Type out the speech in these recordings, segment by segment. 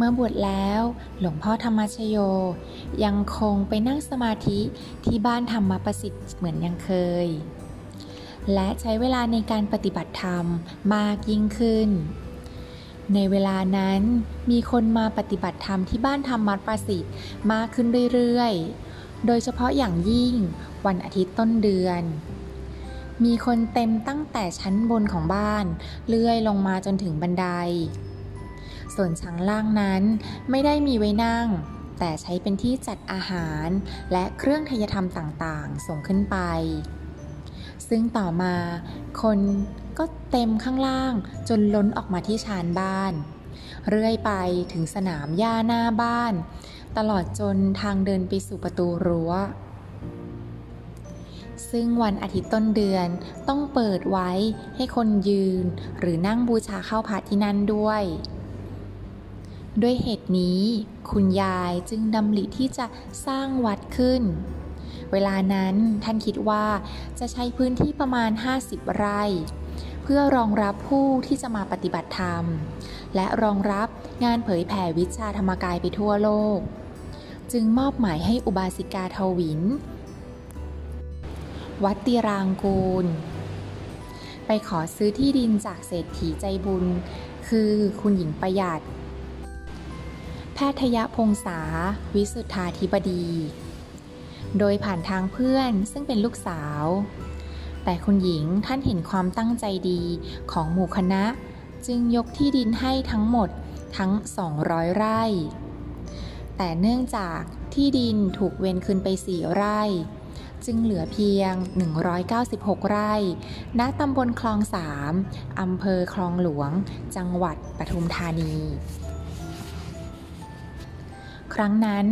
เมื่อบวชแล้ว หลวงพ่อธรรมชโย ยังคงไปนั่งสมาธิที่บ้านธรรมประสิทธิ์เหมือนยังเคย และใช้เวลาในการปฏิบัติธรรมมากยิ่งขึ้น ในเวลานั้นมีคนมาปฏิบัติธรรมที่บ้านธรรมประสิทธิ์มากขึ้นเรื่อยๆ โดยเฉพาะอย่างยิ่งวันอาทิตย์ต้นเดือนมีคนเต็มตั้งแต่ชั้นบนของบ้าน เลื่อยลงมาจนถึงบันได ส่วนชั้นล่างนั้นไม่ได้มีไว้นั่ง แต่ใช้เป็นที่จัดอาหารและเครื่องทยธรรมต่างๆ ส่งขึ้นไป ซึ่งต่อมาคนก็เต็มข้างล่างจนล้นออกมาที่ชานบ้าน เรื่อยไปถึงสนามหญ้าหน้าบ้าน ตลอดจนทางเดินไปสู่ประตูรั้วซึ่งวันอาทิตย์ต้นเดือนต้องเปิดไว้ให้คนยืนหรือนั่งบูชาเข้าพัดที่นั่นด้วย ด้วยเหตุนี้คุณยายจึงดำริที่จะสร้างวัดขึ้น เวลานั้นท่านคิดว่าจะใช้พื้นที่ประมาณ 50 ไร่ เพื่อรองรับผู้ที่จะมาปฏิบัติธรรม และรองรับงานเผยแผ่วิชาธรรมกายไปทั่วโลก จึงมอบหมายให้อุบาสิกาทวิน วัดติรางกูล ไปขอซื้อที่ดินจากเศรษฐีใจบุญ คือคุณหญิงประหยัด แพทยพงษา วิสุทธาธิบดี โดยผ่านทางเพื่อนซึ่งเป็นลูกสาว แต่คุณหญิงท่านเห็นความตั้งใจดีของหมู่คณะ จึงยกที่ดินให้ทั้งหมดทั้ง 200 ไร่ แต่เนื่องจากที่ดินถูกเวนคืนไปสี่ไร่ จึงเหลือเพียง 196 ไร่ ณ ตำบลคลองสามอำเภอคลองหลวง จังหวัดปทุมธานี ครั้งนั้น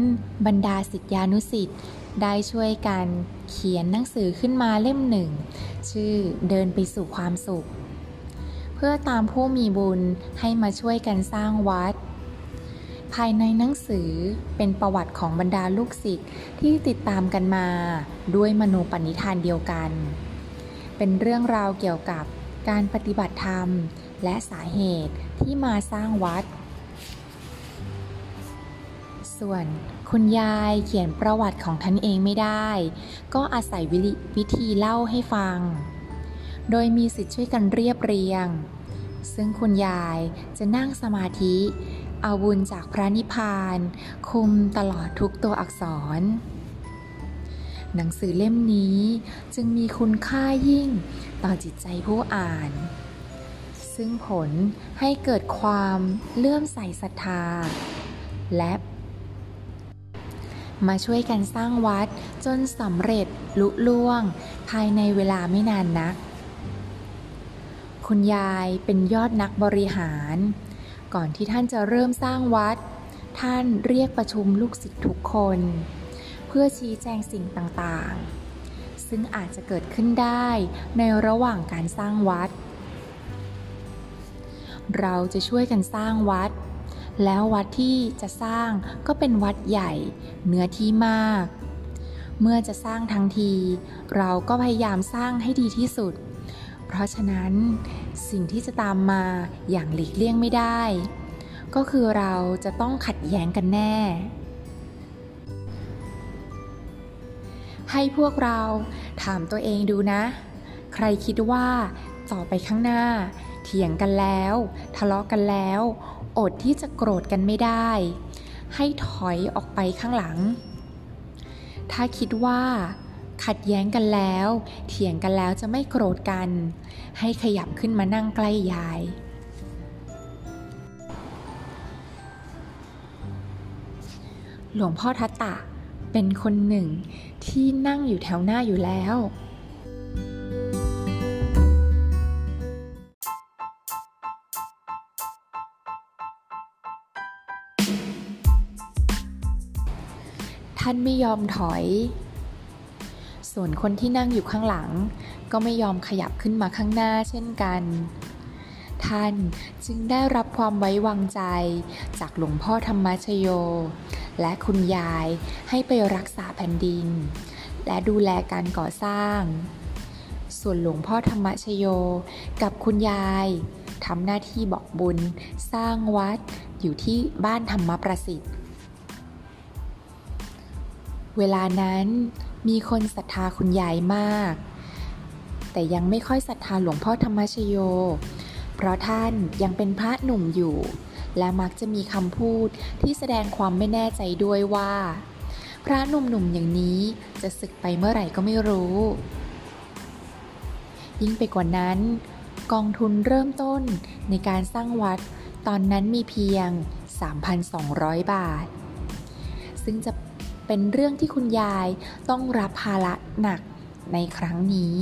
บรรดาสิทธิานุสิทธิ์ได้ช่วยกันเขียนหนังสือขึ้นมาเล่มหนึ่ง ชื่อเดินไปสู่ความสุข เพื่อตามผู้มีบุญให้มาช่วยกันสร้างวัด ภายในหนังสือเป็นประวัติของบรรดาลูกศิษย์ที่ติดตามกันมาด้วยมโนปณิธานเดียวกัน เป็นเรื่องราวเกี่ยวกับการปฏิบัติธรรมและสาเหตุที่มาสร้างวัด ส่วนคุณยายเขียนประวัติของท่านเองไม่ได้ ก็อาศัยวิธีเล่าให้ฟัง โดยมีสิทธิ์ช่วยกันเรียบเรียง ซึ่งคุณยายจะนั่งสมาธิ เอาบุญจากพระนิพพาน คุมตลอดทุกตัวอักษร หนังสือเล่มนี้จึงมีคุณค่ายิ่งต่อจิตใจผู้อ่าน ซึ่งผลให้เกิดความเลื่อมใสศรัทธาและ มาช่วยกันสร้างวัดจนสำเร็จลุล่วง ภายในเวลาไม่นานนัก คุณยายเป็นยอดนักบริหาร ก่อนที่ท่านจะเริ่มสร้างวัด ท่านเรียกประชุมลูกศิษย์ทุกคน เพื่อชี้แจงสิ่งต่างๆ ซึ่งอาจจะเกิดขึ้นได้ในระหว่างการสร้างวัด เราจะช่วยกันสร้างวัด แล้ววัดที่จะสร้างก็เป็นวัดใหญ่ เนื้อที่มาก เมื่อจะสร้างทั้งที เราก็พยายามสร้างให้ดีที่สุด เพราะฉะนั้นสิ่งที่จะตามมาอย่างหลีกเลี่ยงไม่ได้ ก็คือเราจะต้องขัดแย้งกันแน่ ให้พวกเราถามตัวเองดูนะ ใครคิดว่าต่อไปข้างหน้า เถียงกันแล้ว ทะเลาะกันแล้ว อดที่จะโกรธกันไม่ได้ ให้ถอยออกไปข้างหลัง ถ้าคิดว่า ขัดแย้งกันแล้ว เถียงกันแล้วจะไม่โกรธกัน ให้ขยับขึ้นมานั่งใกล้ยาย หลวงพ่อทัตตะเป็นคนหนึ่งที่นั่งอยู่แถวหน้าอยู่แล้ว ท่านไม่ยอมถอย ส่วนคนที่นั่งอยู่ข้างหลัง ก็ไม่ยอมขยับขึ้นมาข้างหน้าเช่นกัน ท่านจึงได้รับความไว้วางใจจากหลวงพ่อธรรมชโย และคุณยายให้ไปรักษาแผ่นดิน และดูแลการก่อสร้าง ส่วนหลวงพ่อธรรมชโยกับคุณยายทำหน้าที่บอกบุญสร้างวัดอยู่ที่บ้านธรรมประสิทธิ์ เวลานั้นมีคนศรัทธาคุณยายมาก แต่ยังไม่ค่อยศรัทธาหลวงพ่อธรรมชโย เพราะท่านยังเป็นพระหนุ่มอยู่ และมักจะมีคำพูดที่แสดงความไม่แน่ใจด้วยว่า พระหนุ่มๆอย่างนี้จะศึกไปเมื่อไหร่ก็ไม่รู้ ยิ่งไปกว่านั้น กองทุนเริ่มต้นในการสร้างวัดตอนนั้นมีเพียง 3,200 บาท ซึ่งจะ เป็นเรื่องที่คุณยายต้องรับภาระหนักในครั้งนี้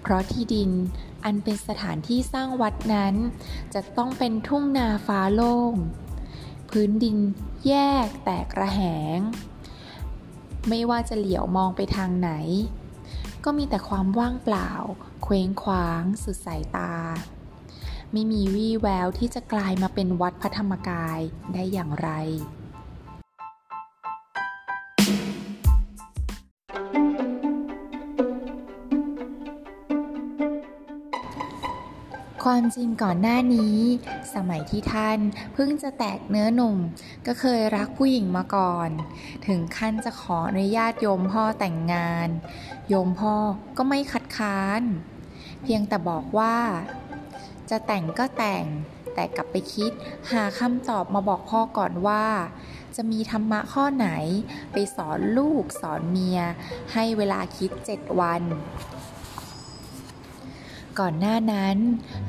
เพราะที่ดินอันเป็นสถานที่สร้างวัดนั้น จะต้องเป็นทุ่งนาฟ้าโล่ง พื้นดินแยกแตกระแหง ไม่ว่าจะเหลียวมองไปทางไหน ก็มีแต่ความว่างเปล่า เคว้งคว้างสุดสายตา ไม่มีวี่แววที่จะกลายมาเป็นวัดพระธรรมกายได้อย่างไร ความจริงก่อนหน้านี้ สมัยที่ท่านเพิ่งจะแตกเนื้อหนุ่ม ก็เคยรักผู้หญิงมาก่อน ถึงขั้นจะขออนุญาตโยมพ่อแต่งงาน โยมพ่อก็ไม่คัดค้าน เพียงแต่บอกว่า จะแต่งก็แต่ง แต่กลับไปคิดหาคำตอบมาบอกพ่อก่อนว่า จะมีธรรมะข้อไหน ไปสอนลูกสอนเมีย ให้เวลาคิดเจ็ดวัน ก่อนหน้านั้น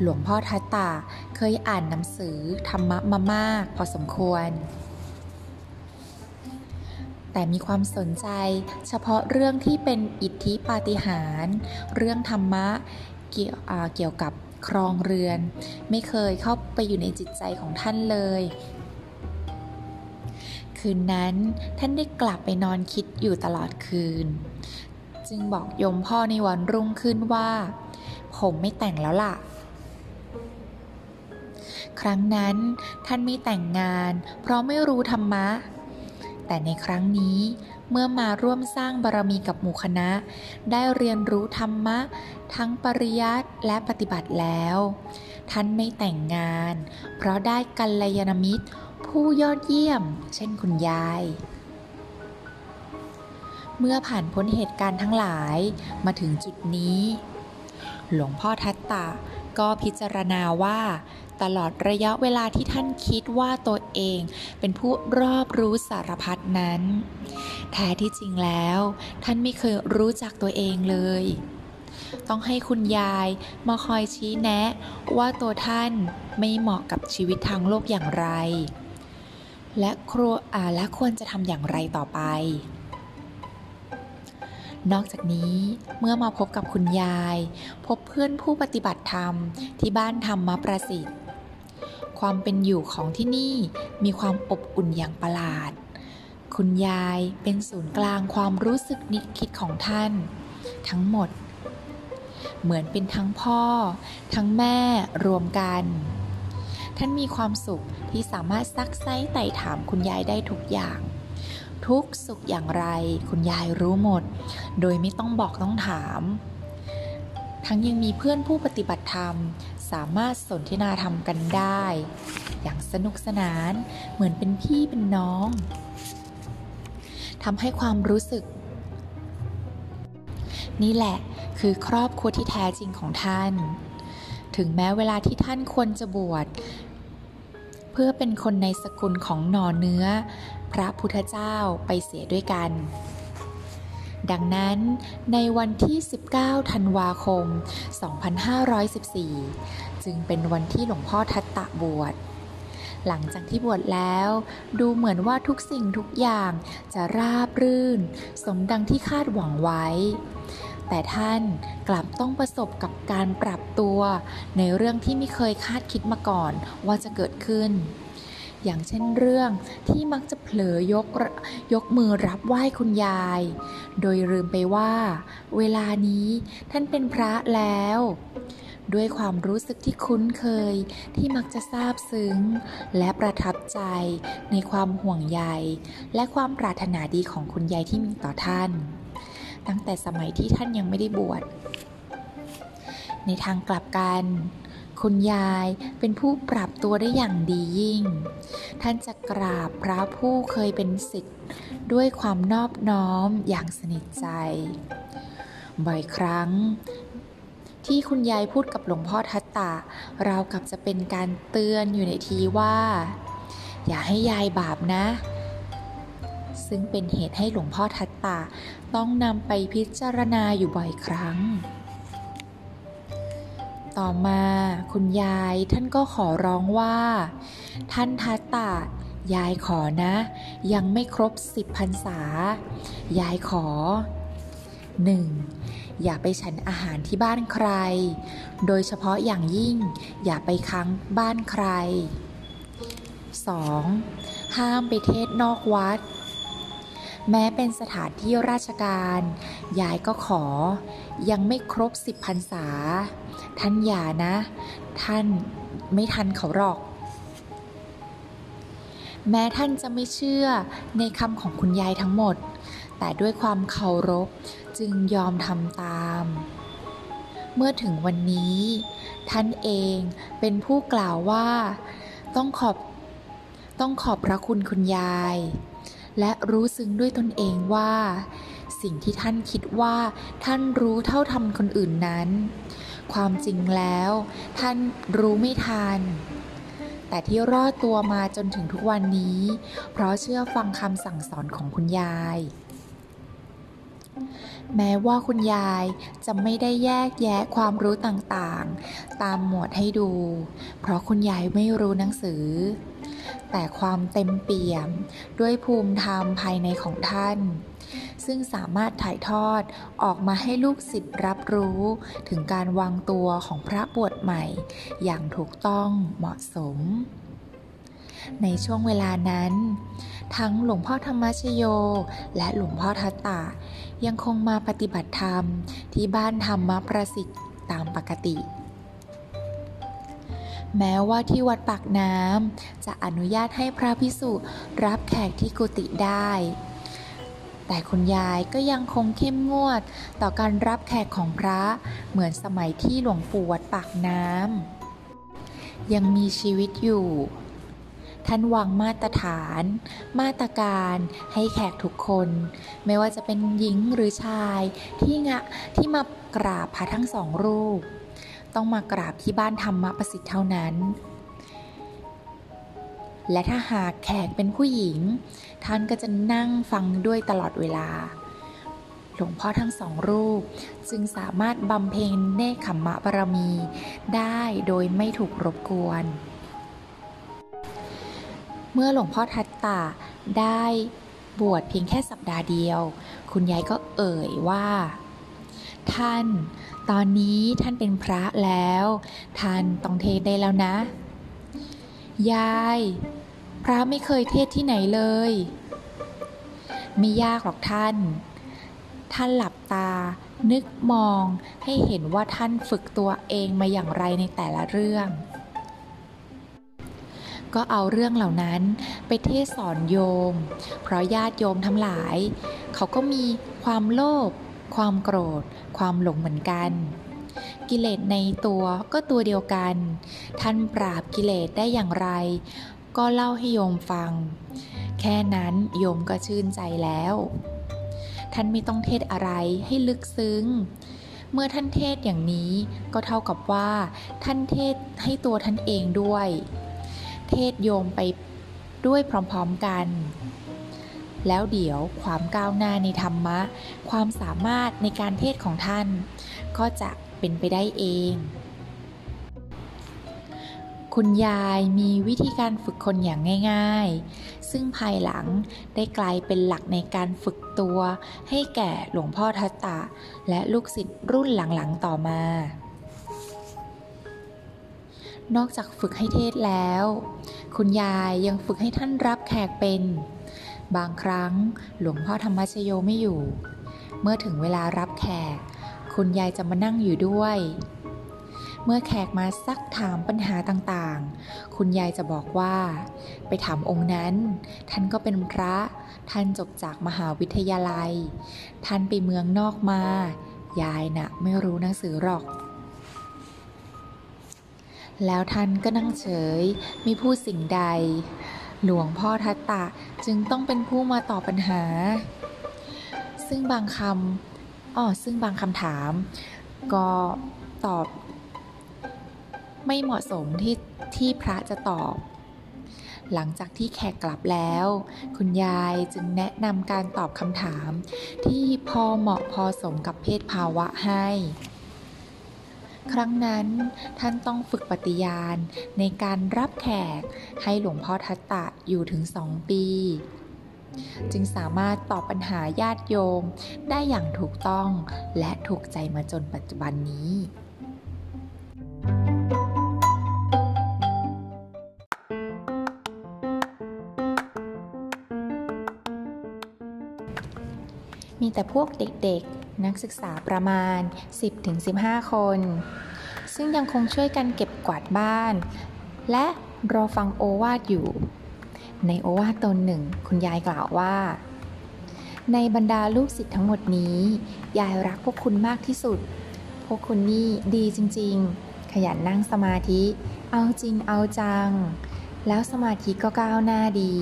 หลวงพ่อทัตตาเคยอ่านหนังสือธรรมะมามากพอสมควร แต่มีความสนใจเฉพาะเรื่องที่เป็นอิทธิปาฏิหาริย์เรื่องธรรมะเกี่ยวเกี่ยวกับครองเรือน ไม่เคยเข้าไปอยู่ในจิตใจของท่านเลย คืนนั้นท่านได้กลับไปนอนคิดอยู่ตลอดคืน จึงบอกโยมพ่อในวันรุ่งขึ้นว่า ผมไม่แต่งแล้วล่ะ ครั้งนั้นท่านไม่แต่งงาน เพราะไม่รู้ธรรมะ แต่ในครั้งนี้เมื่อมาร่วมสร้างบารมีกับหมู่คณะ ได้เรียนรู้ธรรมะ ทั้งปริยัติและปฏิบัติแล้ว ท่านไม่แต่งงาน เพราะได้กัลยาณมิตร ผู้ยอดเยี่ยม เช่นคุณยาย เมื่อผ่านพ้นเหตุการณ์ทั้งหลายมาถึงจุดนี้ หลวงพ่อทัตตะก็พิจารณาว่า ตลอดระยะเวลาที่ท่านคิดว่าตัวเองเป็นผู้รอบรู้สารพัดนั้น แท้ที่จริงแล้ว ท่านไม่เคยรู้จักตัวเองเลย ต้องให้คุณยายมาคอยชี้แนะ ว่าตัวท่านไม่เหมาะกับชีวิตทางโลกอย่างไร และครัวอาและควรจะทำอย่างไรต่อไป นอกจากนี้เมื่อมาพบกับคุณยาย พบเพื่อนผู้ปฏิบัติธรรมที่บ้านธรรมประสิทธิ์ ความเป็นอยู่ของที่นี่มีความอบอุ่นอย่างประหลาด คุณยายเป็นศูนย์กลางความรู้สึกนิคิดของท่าน ทั้งหมด เหมือนเป็นทั้งพ่อ ทั้งแม่รวมกัน ท่านมีความสุขที่สามารถซักไซ้ไต่ถามคุณยายได้ทุกอย่าง ทุกสุขอย่างไร คุณยายรู้หมด โดยไม่ต้องบอกต้องถาม ทั้งยังมีเพื่อนผู้ปฏิบัติธรรม สามารถสนทนาธรรมกันได้ อย่างสนุกสนานเหมือนเป็นพี่เป็นน้องทำให้ความรู้สึก นี่แหละคือครอบครัวที่แท้จริงของท่าน ถึงแม้เวลาที่ท่านควรจะบวช เพื่อเป็นคนในสกุลของนอเนื้อ พระพุทธเจ้าไปเสียด้วยกัน ดังนั้นในวันที่ 19 ธันวาคม 2514 จึงเป็นวันที่หลวงพ่อทัตตะบวชหลังจากที่บวชแล้ว ดูเหมือนว่าทุกสิ่งทุกอย่างจะราบรื่น สมดังที่คาดหวังไว้ แต่ท่านกลับต้องประสบกับการปรับตัว ในเรื่องที่ไม่เคยคาดคิดมาก่อนว่าจะเกิดขึ้น อย่างเช่นเรื่องที่มักจะเผลอยกยกมือรับไหว้คุณยาย โดยลืมไปว่า เวลานี้ท่านเป็นพระแล้วด้วยความรู้สึกที่คุ้นเคยที่มักจะซาบซึ้ง และประทับใจในความห่วงใย และความปรารถนาดีของคุณยายที่มีต่อท่าน ตั้งแต่สมัยที่ท่านยังไม่ได้บวช ในทางกลับกันคุณยายเป็นผู้ปรับตัวได้อย่างดียิ่ง ท่านจะกราบพระผู้เคยเป็นศิษย์ด้วยความนอบน้อมอย่างสนิทใจ บ่อยครั้ง ที่คุณยายพูดกับหลวงพ่อทัตตะราวกับจะเป็นการเตือนอยู่ในทีว่า อย่าให้ยายบาปนะ ซึ่งเป็นเหตุให้หลวงพ่อทัตตะต้องนำไปพิจารณาอยู่บ่อยครั้ง ต่อมาคุณยายท่านก็ขอร้องว่า ท่านทัตตะยายขอนะ ยังไม่ครบสิบพรรษา ยายขอ 1. อย่าไปฉันอาหารที่บ้านใคร โดยเฉพาะอย่างยิ่ง อย่าไปค้างบ้านใคร 2. ห้ามไปเทศนอกวัด แม้เป็นสถานที่ราชการ ยายก็ขอ ยังไม่ครบสิบพรรษา ท่านอย่านะ ท่านไม่ทันเขาหรอก แม้ท่านจะไม่เชื่อในคำของคุณยายทั้งหมด แต่ด้วยความเคารพจึงยอมทำตาม เมื่อถึงวันนี้ ท่านเองเป็นผู้กล่าวว่า ต้องขอบต้องขอบพระคุณคุณยาย และรู้ซึ้งด้วยตนเองว่า สิ่งที่ท่านคิดว่าท่านรู้เท่าทำคนอื่นนั้น ความจริงแล้ว ท่านรู้ไม่ทันแต่ที่รอดตัวมาจนถึงทุกวันนี้ เพราะเชื่อฟังคำสั่งสอนของคุณยาย แม้ว่าคุณยายจะไม่ได้แยกแยะความรู้ต่างๆ ตามหมวดให้ดู เพราะคุณยายไม่รู้หนังสือ แต่ความเต็มเปี่ยมด้วยภูมิธรรมภายในของท่าน ซึ่งสามารถถ่ายทอดออกมาให้ลูกศิษย์รับรู้ถึงการวางตัวของพระบวชใหม่ อย่างถูกต้องเหมาะสม ในช่วงเวลานั้น ทั้งหลวงพ่อธรรมชโย และหลวงพ่อทัตตายังคงมาปฏิบัติธรรมที่บ้านธรรมประสิทธิ์ตามปกติ แม้ว่าที่วัดปากน้ำจะอนุญาตให้พระพิสุรับแขกที่กุฏิได้ แต่คุณยายก็ยังคงเข้มงวดต่อการรับแขกของพระเหมือนสมัยที่หลวงปู่วัดปากน้ำยังมีชีวิตอยู่ท่านวางมาตรฐาน มาตรการให้แขกทุกคน ไม่ว่าจะเป็นหญิงหรือชายที่งะที่มากราบพระทั้งสองรูป ต้องมากราบที่บ้านธรรมประสิทธิ์เท่านั้น และถ้าหากแขกเป็นผู้หญิง ท่านก็จะนั่งฟังด้วยตลอดเวลา หลวงพ่อทั้งสองรูปจึงสามารถบำเพ็ญเนคขมมะบารมีได้โดยไม่ถูกรบกวน เมื่อหลวงพ่อทัตตาได้บวชเพียงแค่สัปดาห์เดียว คุณยายก็เอ่ยว่า ท่าน ตอนนี้ท่านเป็นพระแล้ว ท่านต้องเทศได้แล้วนะ ยาย พระไม่เคยเทศที่ไหนเลย ไม่ยากหรอกท่าน ท่านหลับตา นึกมองให้เห็นว่าท่านฝึกตัวเองมาอย่างไรในแต่ละเรื่องก็เอาเรื่องเหล่านั้นไปเทศสอนโยม เพราะญาติโยมทั้งหลาย เขาก็มีความโลภ ความโกรธ ความหลงเหมือนกัน กิเลสในตัวก็ตัวเดียวกัน ท่านปราบกิเลสได้อย่างไร ก็เล่าให้โยมฟัง แค่นั้นโยมก็ชื่นใจแล้ว ท่านไม่ต้องเทศอะไรให้ลึกซึ้ง เมื่อท่านเทศอย่างนี้ก็เท่ากับว่า ท่านเทศให้ตัวท่านเองด้วย เทศโยมไปด้วยพร้อมๆกัน แล้วเดี๋ยวความก้าวหน้าในธรรมะ ความสามารถในการเทศของท่าน ก็จะเป็นไปได้เอง คุณยายมีวิธีการฝึกคนอย่างง่าย ๆ ซึ่งภายหลังได้กลายเป็นหลักในการฝึกตัว ให้แก่หลวงพ่อทัตตะ และลูกศิษย์รุ่นหลังๆต่อมานอกจากฝึกให้เทศแล้ว คุณยายยังฝึกให้ท่านรับแขกเป็น บางครั้งหลวงพ่อธรรมชโยไม่อยู่ เมื่อถึงเวลารับแขก คุณยายจะมานั่งอยู่ด้วย เมื่อแขกมาซักถามปัญหาต่างๆ คุณยายจะบอกว่า ไปถามองค์นั้น ท่านก็เป็นพระ ท่านจบจากมหาวิทยาลัย ท่านไปเมืองนอกมา ยายน่ะไม่รู้หนังสือหรอกแล้วท่านก็นั่งเฉย ไม่พูดสิ่งใด หลวงพ่อทัตตะจึงต้องเป็นผู้มาตอบปัญหา ซึ่งบางคำอ๋อซึ่งบางคำถาม ก็ตอบ ไม่เหมาะสมที่ที่พระจะตอบ หลังจากที่แขกกลับแล้ว คุณยายจึงแนะนำการตอบคำถาม ที่พอเหมาะพอสมกับเพศภาวะให้ ครั้งนั้นท่านต้องฝึกปฏิญาณในการรับแขกให้หลวงพ่อทัตตะอยู่ถึงสองปี จึงสามารถตอบปัญหาญาติโยมได้อย่างถูกต้องและถูกใจมาจนปัจจุบันนี้มีแต่พวกเด็ก นักศึกษาประมาณ 10-15 คน ซึ่งยังคงช่วยกันเก็บกวาดบ้าน และรอฟังโอวาทอยู่ ในโอวาทตนหนึ่ง คุณยายกล่าวว่า ในบรรดาลูกศิษย์ทั้งหมดนี้ ยายรักพวกคุณมากที่สุด พวกคุณนี่ดีจริง ๆ ขยันนั่งสมาธิ เอาจริงเอาจัง แล้วสมาธิก็ก้าวหน้าดี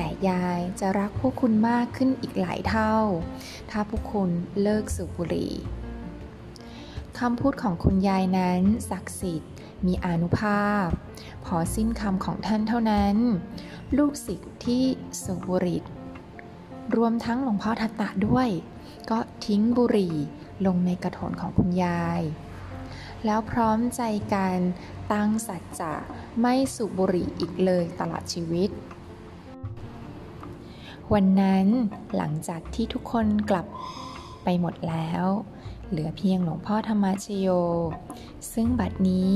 แต่ยายจะรักพวกคุณมากขึ้นอีกหลายเท่า ถ้าพวกคุณเลิกสูบบุหรี่คำพูดของคุณยายนั้นศักดิ์สิทธิ์มีอานุภาพ พอสิ้นคำของท่านเท่านั้น ลูกศิษย์ที่สูบบุหรี่รวมทั้งหลวงพ่อทัตตะด้วย ก็ทิ้งบุหรี่ลงในกระถนของคุณยาย แล้วพร้อมใจกันตั้งสัจจะไม่สูบบุหรี่อีกเลยตลอดชีวิต วันนั้นหลังจากที่ทุกคนกลับไปหมดแล้ว เหลือเพียงหลวงพ่อธรรมชโย ซึ่งบัดนี้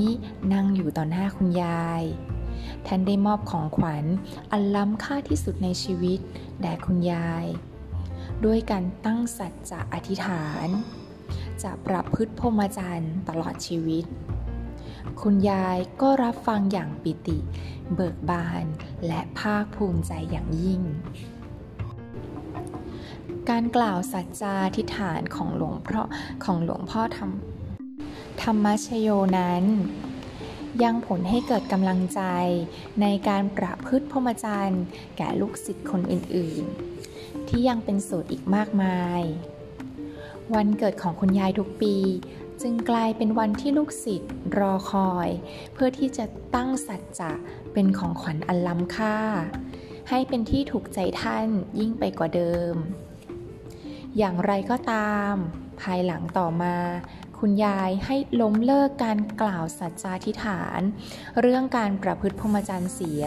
นั่งอยู่ต่อหน้าคุณยาย ท่านได้มอบของขวัญอันล้ำค่าที่สุดในชีวิตแด่คุณยาย ด้วยการตั้งสัจจะอธิษฐาน จะประพฤติพรหมจรรย์ตลอดชีวิต คุณยายก็รับฟังอย่างปิติ เบิกบานและภาคภูมิใจอย่างยิ่ง การกล่าวสัจจาธิฐานของหลวงพ่อของหลวงพ่อธรรมธรรมชโยนั้น ยังผลให้เกิดกำลังใจในการประพฤติพรหมจรรย์แก่ลูกศิษย์คนอื่นๆ ที่ยังเป็นโสดอีกมากมาย วันเกิดของคุณยายทุกปี จึงกลายเป็นวันที่ลูกศิษย์รอคอย เพื่อที่จะตั้งสัจจะเป็นของขวัญอันล้ำค่า ให้เป็นที่ถูกใจท่านยิ่งไปกว่าเดิม อย่างไรก็ตาม ภายหลังต่อมา คุณยายให้ล้มเลิกการกล่าวสัจจาธิฐาน เรื่องการประพฤติพรหมจรรย์เสีย